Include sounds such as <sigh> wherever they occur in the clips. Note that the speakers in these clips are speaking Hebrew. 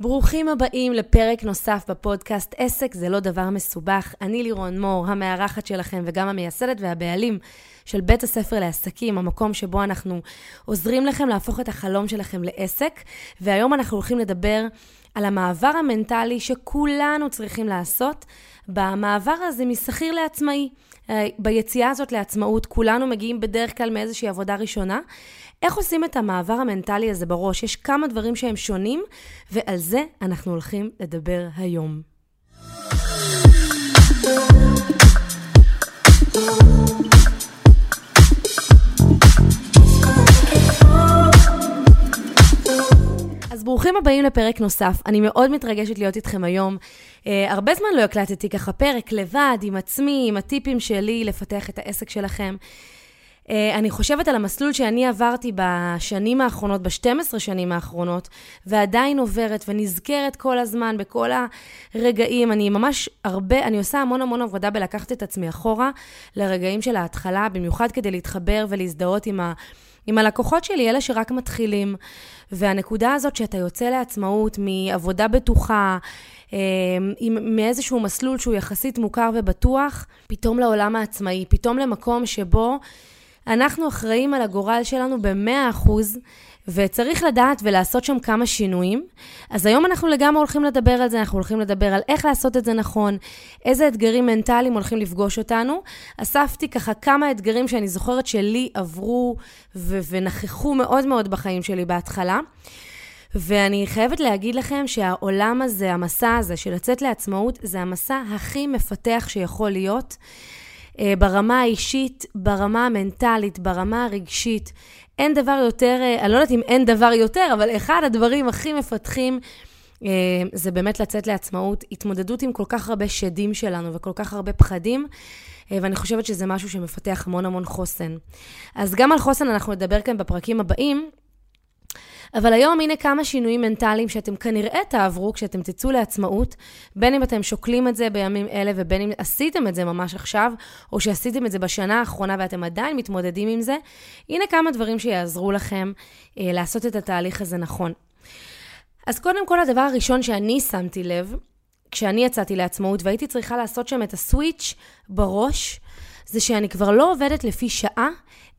ברוכים הבאים לפרק נוסף בפודקאסט עסק זה לא דבר מסובך. אני לירון מור, המארחת שלכם וגם המייסדת והבעלים של בית הספר לעסקים, המקום שבו אנחנו עוזרים לכם להפוך את החלום שלכם לעסק. והיום אנחנו הולכים לדבר על המעבר המנטלי שכולנו צריכים לעשות במעבר הזה משכיר לעצמאי. אה, ביציאה הזאת לעצמאות, כולנו מגיעים בדרך כלל מאיזושהי עבודה ראשונה. איך עושים את המעבר המנטלי הזה בראש? יש כמה דברים שהם שונים, ועל זה אנחנו הולכים לדבר היום. אז ברוכים הבאים לפרק נוסף. אני מאוד מתרגשת להיות איתכם היום. Uh, הרבה זמן לא הקלטתי ככה פרק לבד, עם עצמי, עם הטיפים שלי לפתח את העסק שלכם. Uh, אני חושבת על המסלול שאני עברתי בשנים האחרונות, ב-12 שנים האחרונות, ועדיין עוברת ונזכרת כל הזמן בכל הרגעים. אני ממש הרבה, אני עושה המון המון עבודה בלקחת את עצמי אחורה לרגעים של ההתחלה, במיוחד כדי להתחבר ולהזדהות עם, ה, עם הלקוחות שלי, אלה שרק מתחילים. והנקודה הזאת שאתה יוצא לעצמאות מעבודה בטוחה, אה, עם, מאיזשהו מסלול שהוא יחסית מוכר ובטוח, פתאום לעולם העצמאי, פתאום למקום שבו אנחנו אחראים על הגורל שלנו ב-100%, וצריך לדעת ולעשות שם כמה שינויים. אז היום אנחנו לגמרי הולכים לדבר על זה, אנחנו הולכים לדבר על איך לעשות את זה נכון, איזה אתגרים מנטליים הולכים לפגוש אותנו. אספתי ככה כמה אתגרים שאני זוכרת שלי עברו ו- ונכחו מאוד מאוד בחיים שלי בהתחלה. ואני חייבת להגיד לכם שהעולם הזה, המסע הזה של לצאת לעצמאות, זה המסע הכי מפתח שיכול להיות. אה, ברמה האישית, ברמה המנטלית, ברמה הרגשית. אין דבר יותר, אה, אני לא יודעת אם אין דבר יותר, אבל אחד הדברים הכי מפתחים אה, זה באמת לצאת לעצמאות, התמודדות עם כל כך הרבה שדים שלנו וכל כך הרבה פחדים. ואני חושבת שזה משהו שמפתח המון המון חוסן. אז גם על חוסן אנחנו נדבר כאן בפרקים הבאים, אבל היום הנה כמה שינויים מנטליים שאתם כנראה תעברו כשאתם תצאו לעצמאות, בין אם אתם שוקלים את זה בימים אלה ובין אם עשיתם את זה ממש עכשיו, או שעשיתם את זה בשנה האחרונה ואתם עדיין מתמודדים עם זה, הנה כמה דברים שיעזרו לכם אה, לעשות את התהליך הזה נכון. אז קודם כל, הדבר הראשון שאני שמתי לב, כשאני יצאתי לעצמאות והייתי צריכה לעשות שם את הסוויץ' בראש, זה שאני כבר לא עובדת לפי שעה,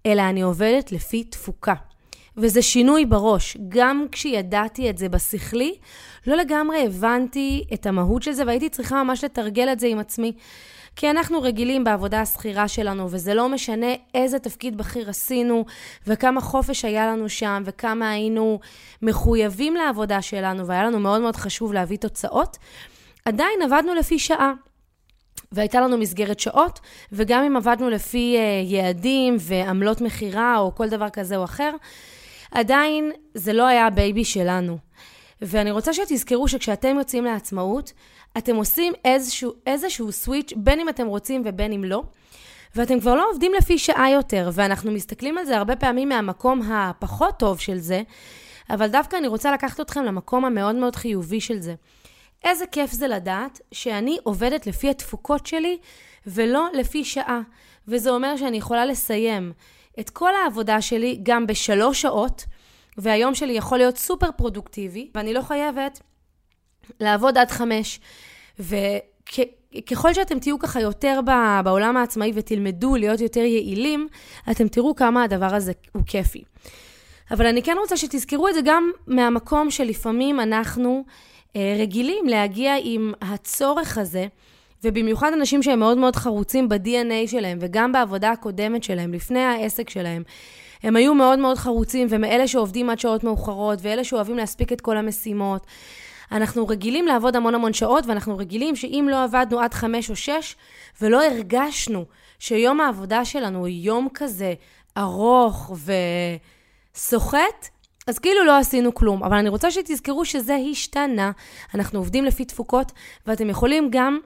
אלא אני עובדת לפי תפוקה. וזה שינוי בראש. גם כשידעתי את זה בשכלי, לא לגמרי הבנתי את המהות של זה, והייתי צריכה ממש לתרגל את זה עם עצמי. כי אנחנו רגילים בעבודה השכירה שלנו, וזה לא משנה איזה תפקיד בכיר עשינו, וכמה חופש היה לנו שם, וכמה היינו מחויבים לעבודה שלנו, והיה לנו מאוד מאוד חשוב להביא תוצאות, עדיין עבדנו לפי שעה. והייתה לנו מסגרת שעות, וגם אם עבדנו לפי uh, יעדים ועמלות מכירה או כל דבר כזה או אחר, עדיין זה לא היה ה baby שלנו. ואני רוצה שתזכרו שכשאתם יוצאים לעצמאות, אתם עושים איזשהו, איזשהו switch, בין אם אתם רוצים ובין אם לא, ואתם כבר לא עובדים לפי שעה יותר, ואנחנו מסתכלים על זה הרבה פעמים מהמקום הפחות טוב של זה, אבל דווקא אני רוצה לקחת אתכם למקום המאוד מאוד חיובי של זה. איזה כיף זה לדעת שאני עובדת לפי התפוקות שלי ולא לפי שעה. וזה אומר שאני יכולה לסיים את כל העבודה שלי גם בשלוש שעות, והיום שלי יכול להיות סופר פרודוקטיבי, ואני לא חייבת לעבוד עד חמש. וככל שאתם תהיו ככה יותר בעולם העצמאי ותלמדו להיות יותר יעילים, אתם תראו כמה הדבר הזה הוא כיפי. אבל אני כן רוצה שתזכרו את זה גם מהמקום שלפעמים אנחנו אה, רגילים להגיע עם הצורך הזה ובמיוחד אנשים שהם מאוד מאוד חרוצים ב-DNA שלהם, וגם בעבודה הקודמת שלהם, לפני העסק שלהם. הם היו מאוד מאוד חרוצים, ומאלה שעובדים עד שעות מאוחרות, ואלה שאוהבים להספיק את כל המשימות. אנחנו רגילים לעבוד המון המון שעות, ואנחנו רגילים שאם לא עבדנו עד חמש או שש, ולא הרגשנו שיום העבודה שלנו הוא יום כזה ארוך וסוחט, אז כאילו לא עשינו כלום. אבל אני רוצה שתזכרו שזה השתנה. אנחנו עובדים לפי תפוקות, ואתם יכולים גם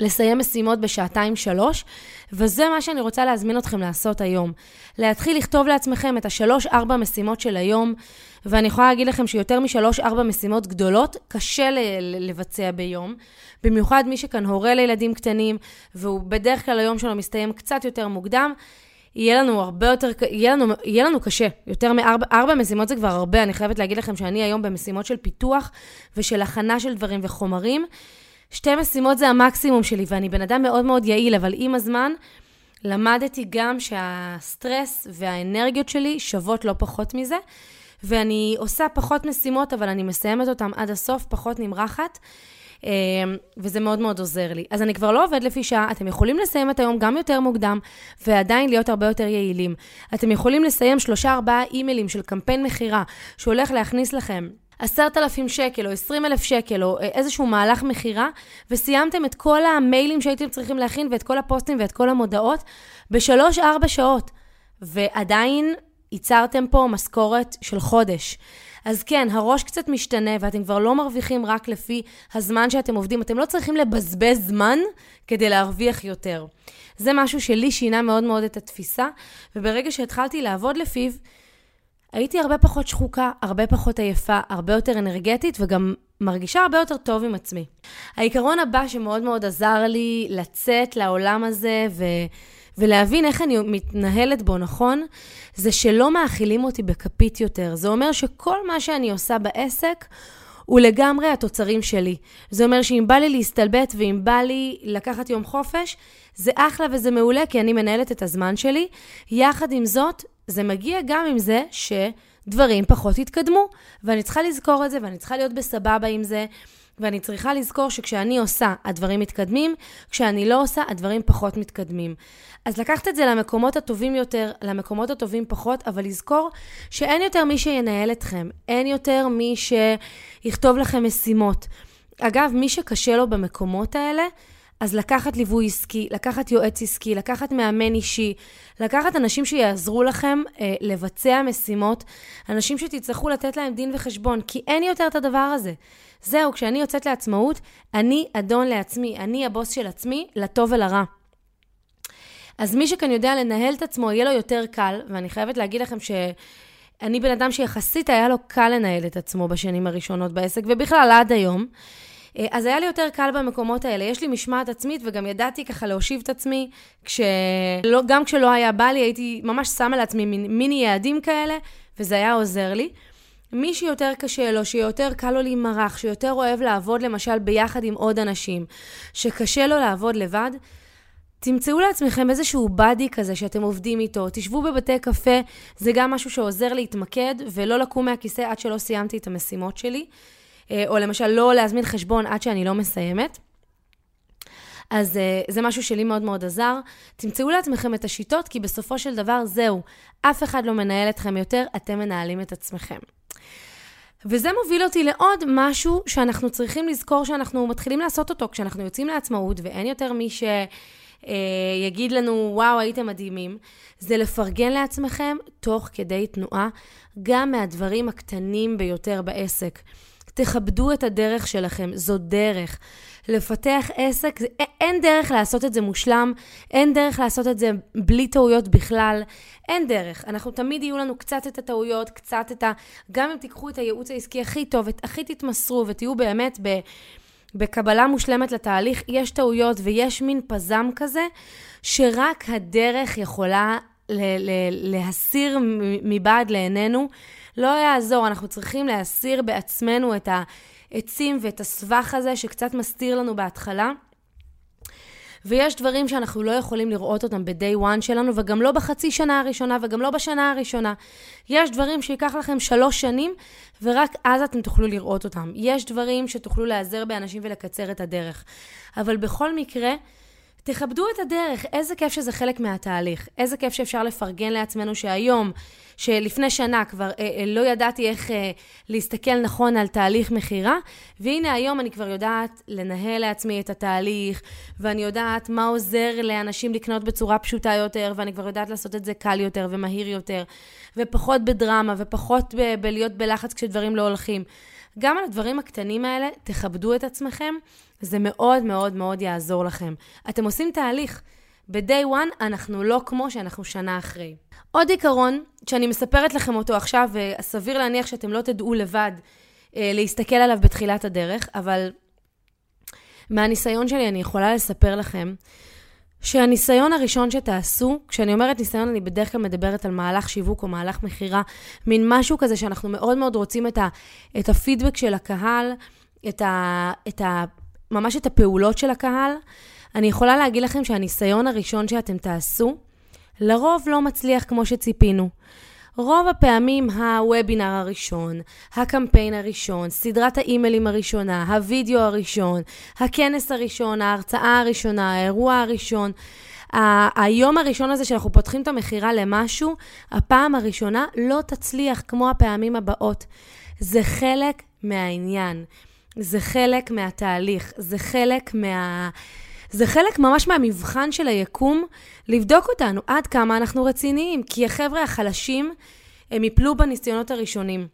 לסיים משימות בשעתיים-שלוש, וזה מה שאני רוצה להזמין אתכם לעשות היום. להתחיל לכתוב לעצמכם את השלוש-ארבע משימות של היום, ואני יכולה להגיד לכם שיותר משלוש-ארבע משימות גדולות קשה לבצע ביום. במיוחד מי שכאן הורה לילדים קטנים, והוא בדרך כלל היום שלו מסתיים קצת יותר מוקדם. יהיה לנו הרבה יותר, יהיה לנו, יהיה לנו קשה. יותר מארבע משימות זה כבר הרבה. אני חייבת להגיד לכם שאני היום במשימות של פיתוח ושל הכנה של דברים וחומרים. שתי משימות זה המקסימום שלי, ואני בן אדם מאוד מאוד יעיל, אבל עם הזמן למדתי גם שהסטרס והאנרגיות שלי שוות לא פחות מזה. ואני עושה פחות משימות, אבל אני מסיימת אותן עד הסוף, פחות נמרחת. אמ, וזה מאוד מאוד עוזר לי. אז אני כבר לא עובד לפי שעה, אתם יכולים לסיים את היום גם יותר מוקדם, ועדיין להיות הרבה יותר יעילים. אתם יכולים לסיים שלושה ארבעה אימיילים של קמפיין מכירה, שהולך להכניס לכם עשרת אלפים שקל או עשרים אלף שקל או אה, איזשהו מהלך מכירה, וסיימתם את כל המיילים שהייתם צריכים להכין ואת כל הפוסטים ואת כל המודעות בשלוש-ארבע שעות, ועדיין ייצרתם פה משכורת של חודש. אז כן, הראש קצת משתנה ואתם כבר לא מרוויחים רק לפי הזמן שאתם עובדים. אתם לא צריכים לבזבז זמן כדי להרוויח יותר. זה משהו שלי שינה מאוד מאוד את התפיסה, וברגע שהתחלתי לעבוד לפיו, הייתי הרבה פחות שחוקה, הרבה פחות עייפה, הרבה יותר אנרגטית וגם מרגישה הרבה יותר טוב עם עצמי. העיקרון הבא שמאוד מאוד עזר לי לצאת לעולם הזה ו... ולהבין איך אני מתנהלת בו נכון, זה שלא מאכילים אותי בכפית יותר. זה אומר שכל מה שאני עושה בעסק, הוא לגמרי התוצרים שלי. זה אומר שאם בא לי להסתלבט ואם בא לי לקחת יום חופש, זה אחלה וזה מעולה, כי אני מנהלת את הזמן שלי. יחד עם זאת, זה מגיע גם עם זה שדברים פחות יתקדמו, ואני צריכה לזכור את זה, ואני צריכה להיות בסבבה עם זה. ואני צריכה לזכור שכשאני עושה, הדברים מתקדמים, כשאני לא עושה, הדברים פחות מתקדמים. אז לקחת את זה למקומות הטובים יותר, למקומות הטובים פחות, אבל לזכור שאין יותר מי שינהל אתכם, אין יותר מי שיכתוב לכם משימות. אגב, מי שקשה לו במקומות האלה, אז לקחת ליווי עסקי, לקחת יועץ עסקי, לקחת מאמן אישי, לקחת אנשים שיעזרו לכם אה, לבצע משימות, אנשים שתצטרכו לתת להם דין וחשבון, כי אין יותר את הדבר הזה. זהו, כשאני יוצאת לעצמאות, אני אדון לעצמי, אני הבוס של עצמי, לטוב ולרע. אז מי שכאן יודע לנהל את עצמו, יהיה לו יותר קל, ואני חייבת להגיד לכם שאני בן אדם שיחסית היה לו קל לנהל את עצמו בשנים הראשונות בעסק, ובכלל עד היום. אה, אז היה לי יותר קל במקומות האלה. יש לי משמעת עצמית, וגם ידעתי ככה להושיב את עצמי, כשלא, גם כשלא היה בא לי, הייתי ממש שמה לעצמי מיני יעדים כאלה, וזה היה עוזר לי. מי שיותר קשה לו, שיותר קל לו להימרח, שיותר אוהב לעבוד למשל ביחד עם עוד אנשים, שקשה לו לעבוד לבד, תמצאו לעצמכם איזשהו באדי כזה שאתם עובדים איתו, תשבו בבתי קפה, זה גם משהו שעוזר להתמקד ולא לקום מהכיסא עד שלא סיימתי את המשימות שלי, או למשל לא להזמין חשבון עד שאני לא מסיימת. אז uh, זה משהו שלי מאוד מאוד עזר. תמצאו לעצמכם את השיטות, כי בסופו של דבר זהו, אף אחד לא מנהל אתכם יותר, אתם מנהלים את עצמכם. וזה מוביל אותי לעוד משהו שאנחנו צריכים לזכור שאנחנו מתחילים לעשות אותו כשאנחנו יוצאים לעצמאות, ואין יותר מי שיגיד אה, לנו, וואו, הייתם מדהימים, זה לפרגן לעצמכם תוך כדי תנועה, גם מהדברים הקטנים ביותר בעסק. תכבדו את הדרך שלכם, זו דרך. לפתח עסק, אין דרך לעשות את זה מושלם, אין דרך לעשות את זה בלי טעויות בכלל, אין דרך. אנחנו תמיד יהיו לנו קצת את הטעויות, קצת את ה... גם אם תיקחו את הייעוץ העסקי הכי טוב, הכי תתמסרו ותהיו באמת ב... בקבלה מושלמת לתהליך, יש טעויות ויש מין פזם כזה, שרק הדרך יכולה ל- ל- להסיר מבעד לעינינו. לא יעזור, אנחנו צריכים להסיר בעצמנו את. העצים ואת הסבך הזה שקצת מסתיר לנו בהתחלה. ויש דברים שאנחנו לא יכולים לראות אותם ב-day one שלנו, וגם לא בחצי שנה הראשונה, וגם לא בשנה הראשונה. יש דברים שייקח לכם שלוש שנים, ורק אז אתם תוכלו לראות אותם. יש דברים שתוכלו להיעזר באנשים ולקצר את הדרך. אבל בכל מקרה, תכבדו את הדרך. איזה כיף שזה חלק מהתהליך. איזה כיף שאפשר לפרגן לעצמנו שהיום שלפני שנה כבר אה, אה, לא ידעתי איך אה, להסתכל נכון על תהליך מכירה, והנה היום אני כבר יודעת לנהל לעצמי את התהליך, ואני יודעת מה עוזר לאנשים לקנות בצורה פשוטה יותר, ואני כבר יודעת לעשות את זה קל יותר ומהיר יותר, ופחות בדרמה, ופחות ב- בלהיות בלחץ כשדברים לא הולכים. גם על הדברים הקטנים האלה, תכבדו את עצמכם, זה מאוד מאוד מאוד יעזור לכם. אתם עושים תהליך. ב-day one אנחנו לא כמו שאנחנו שנה אחרי. עוד עיקרון, שאני מספרת לכם אותו עכשיו, וסביר להניח שאתם לא תדעו לבד אה, להסתכל עליו בתחילת הדרך, אבל מהניסיון שלי אני יכולה לספר לכם שהניסיון הראשון שתעשו, כשאני אומרת ניסיון, אני בדרך כלל מדברת על מהלך שיווק או מהלך מכירה, מין משהו כזה שאנחנו מאוד מאוד רוצים את, ה, את הפידבק של הקהל, את ה, את ה, ממש את הפעולות של הקהל. אני יכולה להגיד לכם שהניסיון הראשון שאתם תעשו, לרוב לא מצליח כמו שציפינו. רוב הפעמים הוובינר הראשון, הקמפיין הראשון, סדרת האימיילים הראשונה, הווידאו הראשון, הכנס הראשון, ההרצאה הראשונה, האירוע הראשון, היום הראשון הזה שאנחנו פותחים את המכירה למשהו, הפעם הראשונה לא תצליח כמו הפעמים הבאות. זה חלק מהעניין, זה חלק מהתהליך, זה חלק מה... זה חלק ממש מהמבחן של היקום, לבדוק אותנו עד כמה אנחנו רציניים, כי החבר'ה החלשים, הם יפלו בניסיונות הראשונים.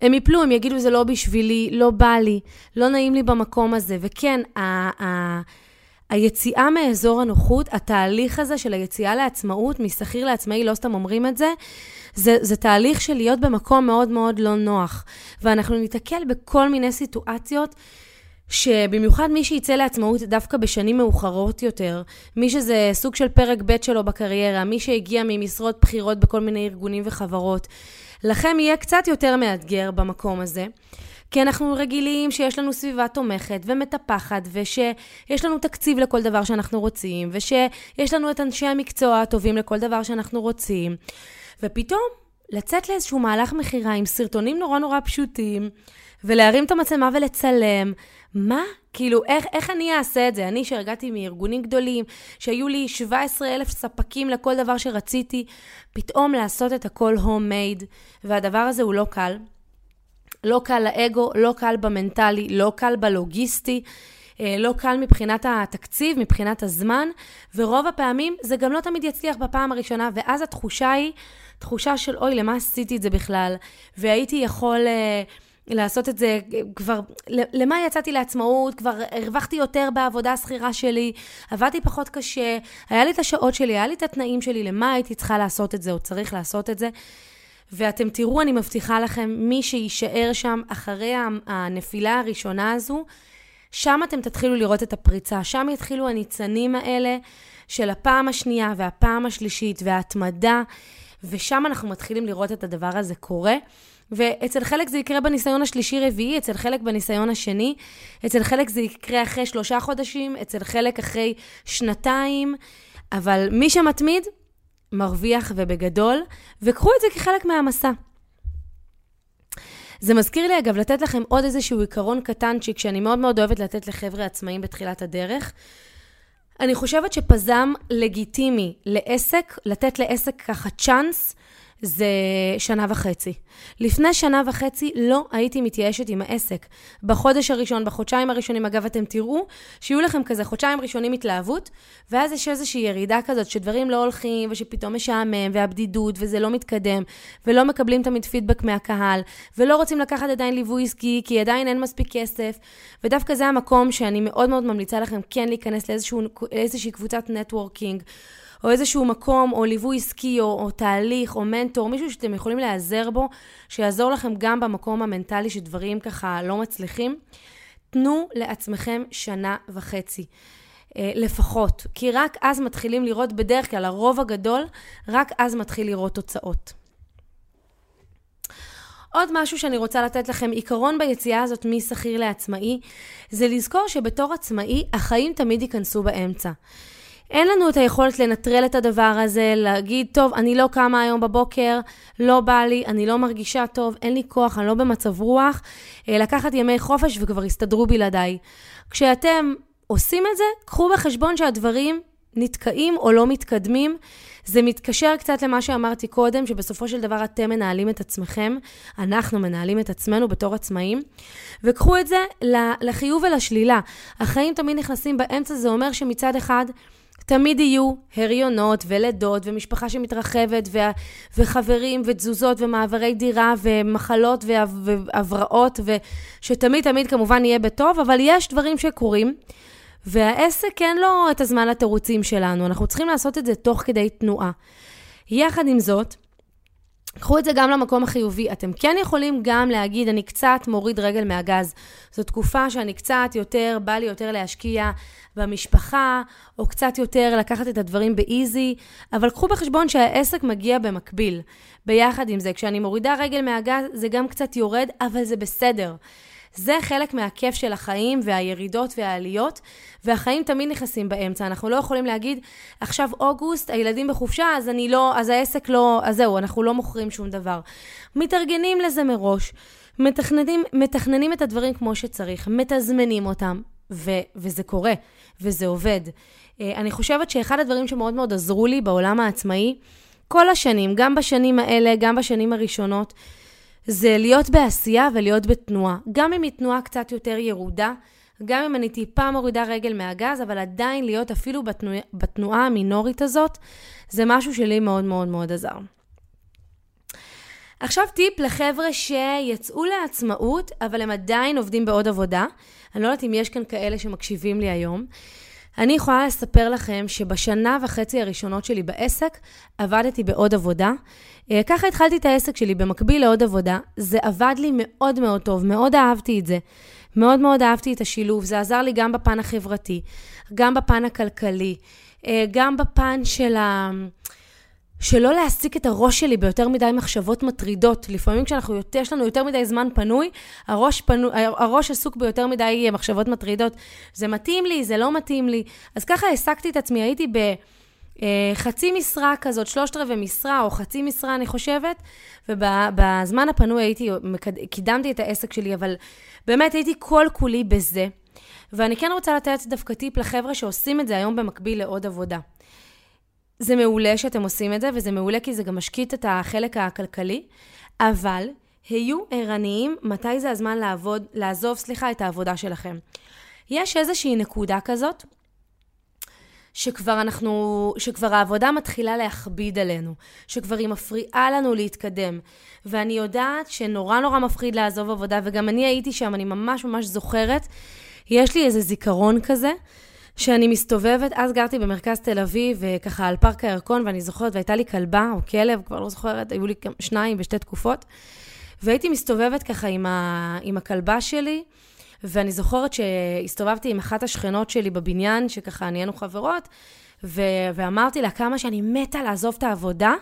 הם יפלו, הם יגידו, זה לא בשבילי, לא בא לי, לא נעים לי במקום הזה. וכן, ה- ה- היציאה מאזור הנוחות, התהליך הזה של היציאה לעצמאות, משכיר לעצמאי, לא סתם אומרים את זה, זה, זה תהליך של להיות במקום מאוד מאוד לא נוח. ואנחנו ניתקל בכל מיני סיטואציות שבמיוחד מי שיצא לעצמאות דווקא בשנים מאוחרות יותר, מי שזה סוג של פרק ב' שלו בקריירה, מי שהגיע ממשרות בכירות בכל מיני ארגונים וחברות, לכם יהיה קצת יותר מאתגר במקום הזה. כי אנחנו רגילים שיש לנו סביבה תומכת ומטפחת, ושיש לנו תקציב לכל דבר שאנחנו רוצים, ושיש לנו את אנשי המקצוע הטובים לכל דבר שאנחנו רוצים. ופתאום, לצאת לאיזשהו מהלך מכירה עם סרטונים נורא נורא פשוטים, ולהרים את המצלמה ולצלם, מה? כאילו, איך, איך אני אעשה את זה? אני שהרגעתי מארגונים גדולים, שהיו לי 17 אלף ספקים לכל דבר שרציתי, פתאום לעשות את הכל הום-מייד, והדבר הזה הוא לא קל. לא קל לאגו, לא קל במנטלי, לא קל בלוגיסטי, אה, לא קל מבחינת התקציב, מבחינת הזמן, ורוב הפעמים זה גם לא תמיד יצליח בפעם הראשונה, ואז התחושה היא תחושה של אוי, למה עשיתי את זה בכלל? והייתי יכול... Uh, לעשות את זה כבר, למה יצאתי לעצמאות? כבר הרווחתי יותר בעבודה השכירה שלי, עבדתי פחות קשה, היה לי את השעות שלי, היה לי את התנאים שלי, למה הייתי צריכה לעשות את זה או צריך לעשות את זה? ואתם תראו, אני מבטיחה לכם, מי שיישאר שם אחרי הנפילה הראשונה הזו, שם אתם תתחילו לראות את הפריצה, שם יתחילו הניצנים האלה של הפעם השנייה והפעם השלישית וההתמדה, ושם אנחנו מתחילים לראות את הדבר הזה קורה. ואצל חלק זה יקרה בניסיון השלישי-רביעי, אצל חלק בניסיון השני, אצל חלק זה יקרה אחרי שלושה חודשים, אצל חלק אחרי שנתיים, אבל מי שמתמיד, מרוויח ובגדול, וקחו את זה כחלק מהמסע. זה מזכיר לי, אגב, לתת לכם עוד איזשהו עיקרון קטנצ'יק שאני מאוד מאוד אוהבת לתת לחבר'ה עצמאים בתחילת הדרך. אני חושבת שפזם לגיטימי לעסק, לתת לעסק ככה צ'אנס, זה שנה וחצי. לפני שנה וחצי לא הייתי מתייאשת עם העסק. בחודש הראשון, בחודשיים הראשונים, אגב, אתם תראו שיהיו לכם כזה חודשיים ראשונים התלהבות, ואז יש איזושהי ירידה כזאת שדברים לא הולכים, ושפתאום משעמם, והבדידות, וזה לא מתקדם, ולא מקבלים תמיד פידבק מהקהל, ולא רוצים לקחת עדיין ליווי עסקי, כי עדיין אין מספיק כסף, ודווקא זה המקום שאני מאוד מאוד ממליצה לכם כן להיכנס לאיזושהי קבוצת נטוורקינג. או איזשהו מקום, או ליווי עסקי, או, או תהליך, או מנטור, מישהו שאתם יכולים להיעזר בו, שיעזור לכם גם במקום המנטלי שדברים ככה לא מצליחים. תנו לעצמכם שנה וחצי. אה, לפחות, כי רק אז מתחילים לראות, בדרך כלל, הרוב הגדול, רק אז מתחיל לראות תוצאות. עוד משהו שאני רוצה לתת לכם, עיקרון ביציאה הזאת משכיר לעצמאי, זה לזכור שבתור עצמאי, החיים תמיד ייכנסו באמצע. אין לנו את היכולת לנטרל את הדבר הזה, להגיד, טוב, אני לא קמה היום בבוקר, לא בא לי, אני לא מרגישה טוב, אין לי כוח, אני לא במצב רוח, אה, לקחת ימי חופש וכבר יסתדרו בלעדיי. כשאתם עושים את זה, קחו בחשבון שהדברים נתקעים או לא מתקדמים. זה מתקשר קצת למה שאמרתי קודם, שבסופו של דבר אתם מנהלים את עצמכם, אנחנו מנהלים את עצמנו בתור עצמאים, וקחו את זה לחיוב ולשלילה. החיים תמיד נכנסים באמצע, זה אומר שמצד אחד, תמיד יהיו הריונות ולידות ומשפחה שמתרחבת ו- וחברים ותזוזות ומעברי דירה ומחלות והבראות ושתמיד תמיד כמובן יהיה בטוב, אבל יש דברים שקורים והעסק אין לו את הזמן לתירוצים שלנו, אנחנו צריכים לעשות את זה תוך כדי תנועה. יחד עם זאת, קחו את זה גם למקום החיובי. אתם כן יכולים גם להגיד, אני קצת מוריד רגל מהגז. זו תקופה שאני קצת יותר, בא לי יותר להשקיע במשפחה, או קצת יותר לקחת את הדברים באיזי, אבל קחו בחשבון שהעסק מגיע במקביל. ביחד עם זה, כשאני מורידה רגל מהגז, זה גם קצת יורד, אבל זה בסדר. זה חלק מהכיף של החיים והירידות והעליות, והחיים תמיד נכנסים באמצע. אנחנו לא יכולים להגיד, עכשיו אוגוסט, הילדים בחופשה, אז אני לא, אז העסק לא, אז זהו, אנחנו לא מוכרים שום דבר. מתארגנים לזה מראש, מתכננים, מתכננים את הדברים כמו שצריך, מתזמנים אותם, ו, וזה קורה, וזה עובד. אה, אני חושבת שאחד הדברים שמאוד מאוד עזרו לי בעולם העצמאי, כל השנים, גם בשנים האלה, גם בשנים הראשונות, זה להיות בעשייה ולהיות בתנועה. גם אם היא תנועה קצת יותר ירודה, גם אם אני טיפה מורידה רגל מהגז, אבל עדיין להיות אפילו בתנוע, בתנועה המינורית הזאת, זה משהו שלי מאוד מאוד מאוד עזר. עכשיו טיפ לחבר'ה שיצאו לעצמאות, אבל הם עדיין עובדים בעוד עבודה. אני לא יודעת אם יש כאן כאלה שמקשיבים לי היום. אני יכולה לספר לכם שבשנה וחצי הראשונות שלי בעסק, עבדתי בעוד עבודה. אה, ככה התחלתי את העסק שלי במקביל לעוד עבודה. זה עבד לי מאוד מאוד טוב, מאוד אהבתי את זה. מאוד מאוד אהבתי את השילוב, זה עזר לי גם בפן החברתי, גם בפן הכלכלי, אה, גם בפן של ה... שלא להעסיק את הראש שלי ביותר מדי מחשבות מטרידות. לפעמים כשאנחנו, יש לנו יותר מדי זמן פנוי, הראש, פנו, הראש עסוק ביותר מדי מחשבות מטרידות. זה מתאים לי, זה לא מתאים לי. אז ככה העסקתי את עצמי, הייתי בחצי אה, משרה כזאת, שלושת רבעי משרה או חצי משרה, אני חושבת, ובזמן הפנוי הייתי, קידמתי את העסק שלי, אבל באמת הייתי כל כולי בזה. ואני כן רוצה לתת דווקא טיפ לחבר'ה שעושים את זה היום במקביל לעוד עבודה. זה מעולה שאתם עושים את זה, וזה מעולה כי זה גם משקיט את החלק הכלכלי, אבל היו ערניים מתי זה הזמן לעבוד, לעזוב, סליחה, את העבודה שלכם. יש איזושהי נקודה כזאת, שכבר אנחנו, שכבר העבודה מתחילה להכביד עלינו, שכבר היא מפריעה לנו להתקדם. ואני יודעת שנורא נורא מפחיד לעזוב עבודה, וגם אני הייתי שם, אני ממש ממש זוכרת. יש לי איזה זיכרון כזה, שאני מסתובבת, אז גרתי במרכז תל אביב, וככה על פארק הירקון, ואני זוכרת, והייתה לי כלבה או כלב, כבר לא זוכרת, היו לי שניים בשתי תקופות, והייתי מסתובבת ככה עם, ה, עם הכלבה שלי, ואני זוכרת שהסתובבתי עם אחת השכנות שלי בבניין, שככה נהיינו חברות, ו- ואמרתי לה כמה שאני מתה לעזוב את העבודה,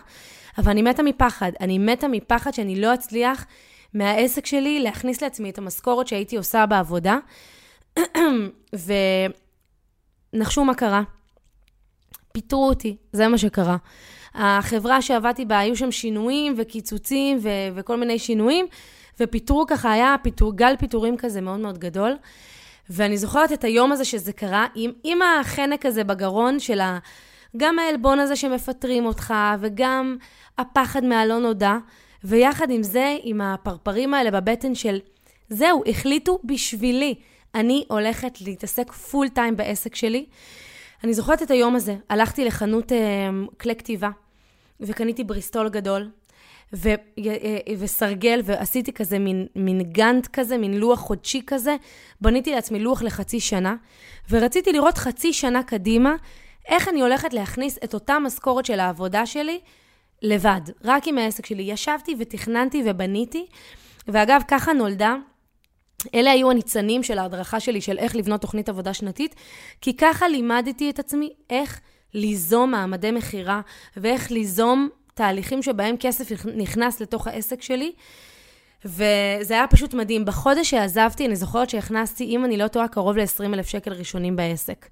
אבל אני מתה מפחד. אני מתה מפחד שאני לא אצליח מהעסק שלי להכניס לעצמי את המשכורת שהייתי עושה בעבודה. <clears throat> ו- נחשו מה קרה. פיטרו אותי, זה מה שקרה. החברה שעבדתי בה, היו שם שינויים וקיצוצים ו- וכל מיני שינויים, ופיטרו ככה, היה פיטור, גל פיטורים כזה מאוד מאוד גדול. ואני זוכרת את היום הזה שזה קרה, עם, עם החנק הזה בגרון של ה... גם העלבון הזה שמפטרים אותך, וגם הפחד מהלא נודע, ויחד עם זה, עם הפרפרים האלה בבטן של, זהו, החליטו בשבילי. אני הולכת להתעסק פול טיים בעסק שלי. אני זוכרת את היום הזה, הלכתי לחנות אה, כלי כתיבה, וקניתי בריסטול גדול, ו, אה, וסרגל, ועשיתי כזה מין, מין גאנט כזה, מין לוח חודשי כזה. בניתי לעצמי לוח לחצי שנה, ורציתי לראות חצי שנה קדימה, איך אני הולכת להכניס את אותה משכורת של העבודה שלי לבד, רק עם העסק שלי. ישבתי ותכננתי ובניתי, ואגב, ככה נולדה אלה היו הניצנים של ההדרכה שלי של איך לבנות תוכנית עבודה שנתית, כי ככה לימדתי את עצמי איך ליזום מעמדי מכירה ואיך ליזום תהליכים שבהם כסף נכנס לתוך העסק שלי. וזה היה פשוט מדהים. בחודש שעזבתי, אני זוכרת שהכנסתי, אם אני לא טועה, קרוב ל-20,000 שקל ראשונים בעסק.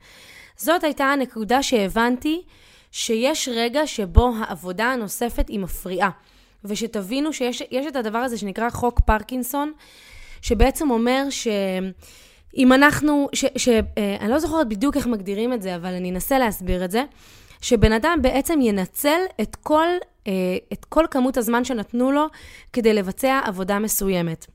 זאת הייתה הנקודה שהבנתי שיש רגע שבו העבודה הנוספת היא מפריעה. ושתבינו שיש את הדבר הזה שנקרא חוק פרקינסון, שבעצם אומר ש... אם אנחנו, ש, ש, אה, אני לא זוכרת בדיוק איך מגדירים את זה, אבל אני אנסה להסביר את זה, שבן אדם בעצם ינצל את כל, אה, את כל כמות הזמן שנתנו לו כדי לבצע עבודה מסוימת.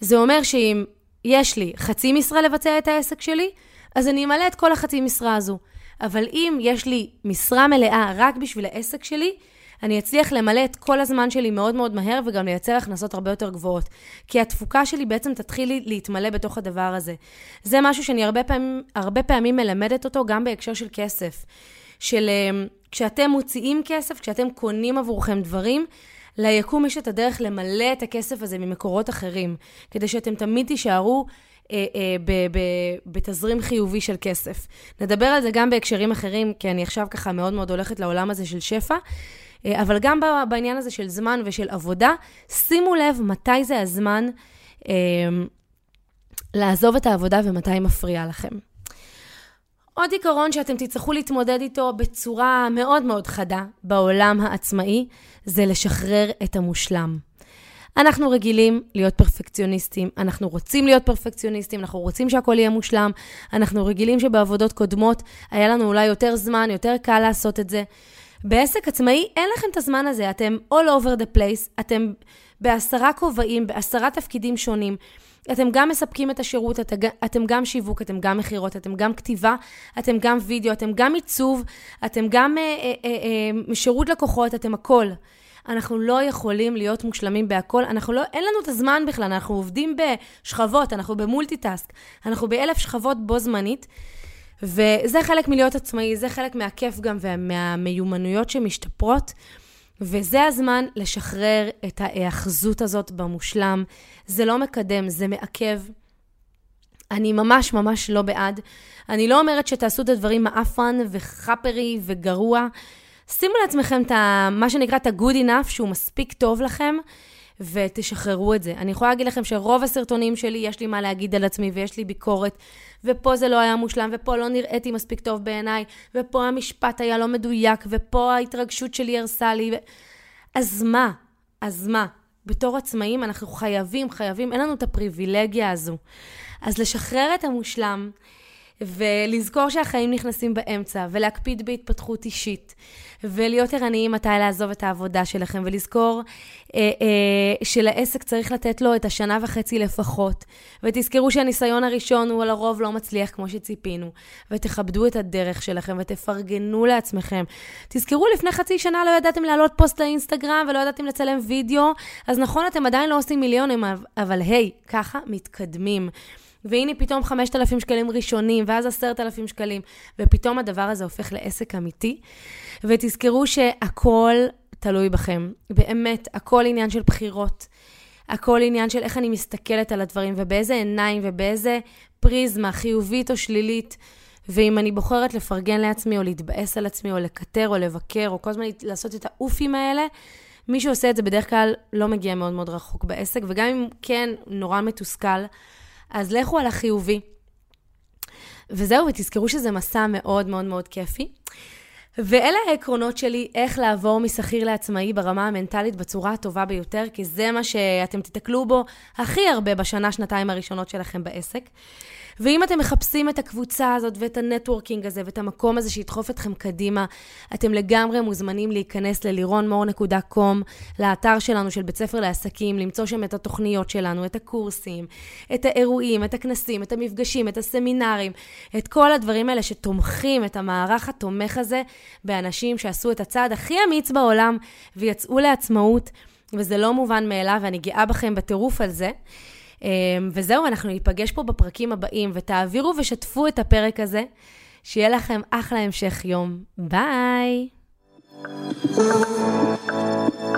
זה אומר שאם יש לי חצי משרה לבצע את העסק שלי, אז אני אמלא את כל החצי משרה הזו. אבל אם יש לי משרה מלאה רק בשביל העסק שלי, אני אצליח למלא את כל הזמן שלי מאוד מאוד מהר וגם לייצר הכנסות הרבה יותר גבוהות. כי התפוקה שלי בעצם תתחיל להתמלא בתוך הדבר הזה. זה משהו שאני הרבה פעמים, הרבה פעמים מלמדת אותו גם בהקשר של כסף. של אה, כשאתם מוציאים כסף, כשאתם קונים עבורכם דברים, ליקום יש את הדרך למלא את הכסף הזה ממקורות אחרים, כדי שאתם תמיד תישארו אה, אה, ב- ב- בתזרים חיובי של כסף. נדבר על זה גם בהקשרים אחרים, כי אני עכשיו ככה מאוד מאוד הולכת לעולם הזה של שפע, אבל גם בעניין הזה של זמן ושל עבודה, שימו לב מתי זה הזמן אה, לעזוב את העבודה ומתי מפריע לכם. עוד עיקרון שאתם תצטרכו להתמודד איתו בצורה מאוד מאוד חדה בעולם העצמאי, זה לשחרר את המושלם. אנחנו רגילים להיות פרפקציוניסטים, אנחנו רוצים להיות פרפקציוניסטים, אנחנו רוצים שהכל יהיה מושלם, אנחנו רגילים שבעבודות קודמות היה לנו אולי יותר זמן, יותר קל לעשות את זה. בעסק עצמאי אין לכם את הזמן הזה, אתם all over the place, אתם בעשרה כובעים, בעשרה תפקידים שונים. אתם גם מספקים את השירות, אתם גם שיווק, אתם גם מכירות, אתם גם כתיבה, אתם גם וידאו, אתם גם עיצוב, אתם גם אה, אה, אה, אה, שירות לקוחות, אתם הכל. אנחנו לא יכולים להיות מושלמים בהכל, אנחנו לא, אין לנו את הזמן בכלל, אנחנו עובדים בשכבות, אנחנו במולטיטאסק, אנחנו באלף שכבות בו זמנית, וזה חלק מלהיות עצמאי, זה חלק מהכיף גם ומהמיומנויות שמשתפרות. וזה הזמן לשחרר את ההאחזות הזאת במושלם. זה לא מקדם, זה מעכב. אני ממש ממש לא בעד. אני לא אומרת שתעשו את הדברים מעפן וחאפרי וגרוע. שימו לעצמכם את ה, מה שנקרא את ה-good enough, שהוא מספיק טוב לכם, ותשחררו את זה. אני יכולה להגיד לכם שרוב הסרטונים שלי, יש לי מה להגיד על עצמי ויש לי ביקורת, ופה זה לא היה מושלם, ופה לא נראיתי מספיק טוב בעיניי, ופה המשפט היה לא מדויק, ופה ההתרגשות שלי הרסה לי. ו... אז מה? אז מה? בתור עצמאים אנחנו חייבים, חייבים, אין לנו את הפריבילגיה הזו. אז לשחרר את המושלם, ולזכור שהחיים נכנסים באמצע, ולהקפיד בהתפתחות אישית, ולהיות ערניים מתי לעזוב את העבודה שלכם, ולזכור אה, אה, שלעסק צריך לתת לו את השנה וחצי לפחות. ותזכרו שהניסיון הראשון הוא לרוב לא מצליח כמו שציפינו, ותכבדו את הדרך שלכם ותפרגנו לעצמכם. תזכרו, לפני חצי שנה לא ידעתם להעלות פוסט לאינסטגרם ולא ידעתם לצלם וידאו, אז נכון, אתם עדיין לא עושים מיליונים, אבל היי, hey, ככה מתקדמים. והנה פתאום 5,000 שקלים ראשונים, ואז 10,000 שקלים, ופתאום הדבר הזה הופך לעסק אמיתי. ותזכרו שהכל תלוי בכם. באמת, הכל עניין של בחירות. הכל עניין של איך אני מסתכלת על הדברים, ובאיזה עיניים, ובאיזה פריזמה, חיובית או שלילית. ואם אני בוחרת לפרגן לעצמי, או להתבאס על עצמי, או לקטר, או לבקר, או כל הזמן לעשות את האופים האלה, מי שעושה את זה בדרך כלל לא מגיע מאוד מאוד רחוק בעסק, וגם אם כן נורא מתוסכל, אז לכו על החיובי. וזהו, ותזכרו שזה מסע מאוד מאוד מאוד כיפי. ואלה העקרונות שלי, איך לעבור משכיר לעצמאי ברמה המנטלית בצורה הטובה ביותר, כי זה מה שאתם תיתקלו בו הכי הרבה בשנה, שנתיים הראשונות שלכם בעסק. ואם אתם מחפשים את הקבוצה הזאת ואת ה networking הזה ואת המקום הזה שידחוף אתכם קדימה, אתם לגמרי מוזמנים להיכנס ללירונמור.com, לאתר שלנו של בית ספר לעסקים, למצוא שם את התוכניות שלנו, את הקורסים, את האירועים, את הכנסים, את המפגשים, את הסמינרים, את כל הדברים האלה שתומכים את המערך התומך הזה באנשים שעשו את הצעד הכי אמיץ בעולם ויצאו לעצמאות, וזה לא מובן מאליו, ואני גאה בכם בטירוף על זה. אמ, וזהו, אנחנו ניפגש פה בפרקים הבאים, ותעבירו ושתפו את הפרק הזה. שיהיה לכם אחלה המשך יום. ביי! thank you